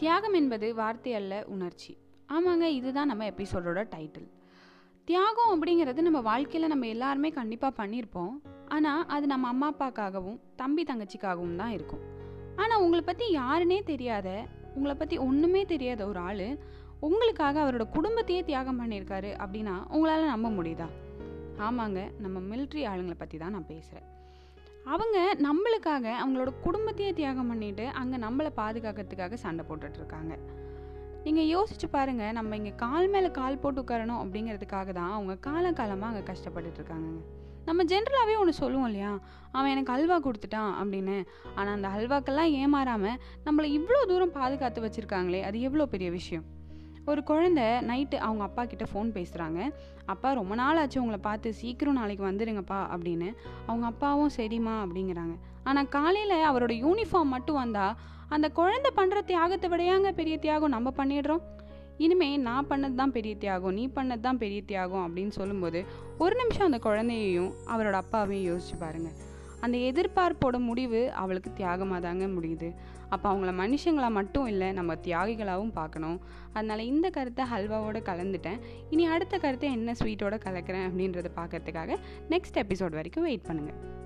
தியாகம் என்பது வார்த்தை அல்ல உணர்ச்சி. ஆமாங்க இதுதான் நம்ம எபிசோடோட டைட்டில். தியாகம் அப்படிங்கிறது நம்ம வாழ்க்கையில் நம்ம எல்லாருமே கண்டிப்பாக பண்ணியிருப்போம். ஆனால் அது நம்ம அம்மா அப்பாக்காகவும் தம்பி தங்கச்சிக்காகவும் தான் இருக்கும். ஆனால் உங்களை பற்றி யாருன்னே தெரியாத உங்களை பற்றி ஒன்றுமே தெரியாத ஒரு ஆள் உங்களுக்காக அவரோட குடும்பத்தையே தியாகம் பண்ணியிருக்காரு அப்படின்னா உங்களால் நம்ப முடியுதா? ஆமாங்க நம்ம மிலிட்ரி ஆளுங்களை பற்றி தான் நான் பேசுகிறேன் அவங்க நம்மளுக்காக அவங்களோட குடும்பத்தையே தியாகம் பண்ணிட்டு அங்கே நம்மளை பாதுகாக்கிறதுக்காக சண்டை போட்டுட்ருக்காங்க. நீங்கள் யோசிச்சு பாருங்க நம்ம இங்கே கால் மேலே கால் போட்டு உட்காரணும் அப்படிங்கிறதுக்காக தான் அவங்க காலங்காலமாக அங்கே கஷ்டப்பட்டுட்டு இருக்காங்கங்க நம்ம ஜென்ரலாகவே ஒன்று சொல்லுவோம் இல்லையா? அவன் எனக்கு அல்வா கொடுத்துட்டான் அப்படின்னு. ஆனால் அந்த அல்வாக்கெல்லாம் ஏமாறாமல் நம்மளை இவ்வளோ தூரம் பாதுகாத்து வச்சுருக்காங்களே அது எவ்வளோ பெரிய விஷயம்? ஒரு குழந்தை நைட்டு அவங்க அப்பா கிட்ட ஃபோன் பேசுகிறாங்க அப்பா ரொம்ப நாள் ஆச்சு உங்களை பார்த்து. சீக்கிரம் நாளைக்கு வந்துடுங்கப்பா அப்படின்னு அவங்க அப்பாவும் சரிம்மா அப்படிங்கிறாங்க. ஆனால் காலையில் அவரோட யூனிஃபார்ம் மட்டும் வந்தால் அந்த குழந்தை பண்ணுற தியாகத்தை விடையாங்க பெரிய தியாகம்? நம்ம பண்ணிடுறோம். இனிமே நான் பண்ணது தான் பெரிய தியாகம் நீ பண்ணது தான் பெரிய தியாகம் அப்படின்னு சொல்லும்போது ஒரு நிமிஷம் அந்த குழந்தையையும் அவரோட அப்பாவையும் யோசிச்சு பாருங்கள் அந்த எதிர்பார்ப்போட முடிவு அவளுக்கு தியாகமாக தாங்க முடியுது. அப்போ அவங்கள மனுஷங்களாக மட்டும் இல்லை நம்ம தியாகிகளாகவும் பார்க்கணும். அதனால் இந்த கருத்தை ஹல்வாவோட கலந்துட்டேன். இனி அடுத்த கருத்தை என்ன ஸ்வீட்டோட கலக்கிறேன் அப்படின்றத பார்க்கறதுக்காக நெக்ஸ்ட் எபிசோட் வரைக்கும் வெயிட் பண்ணுங்கள்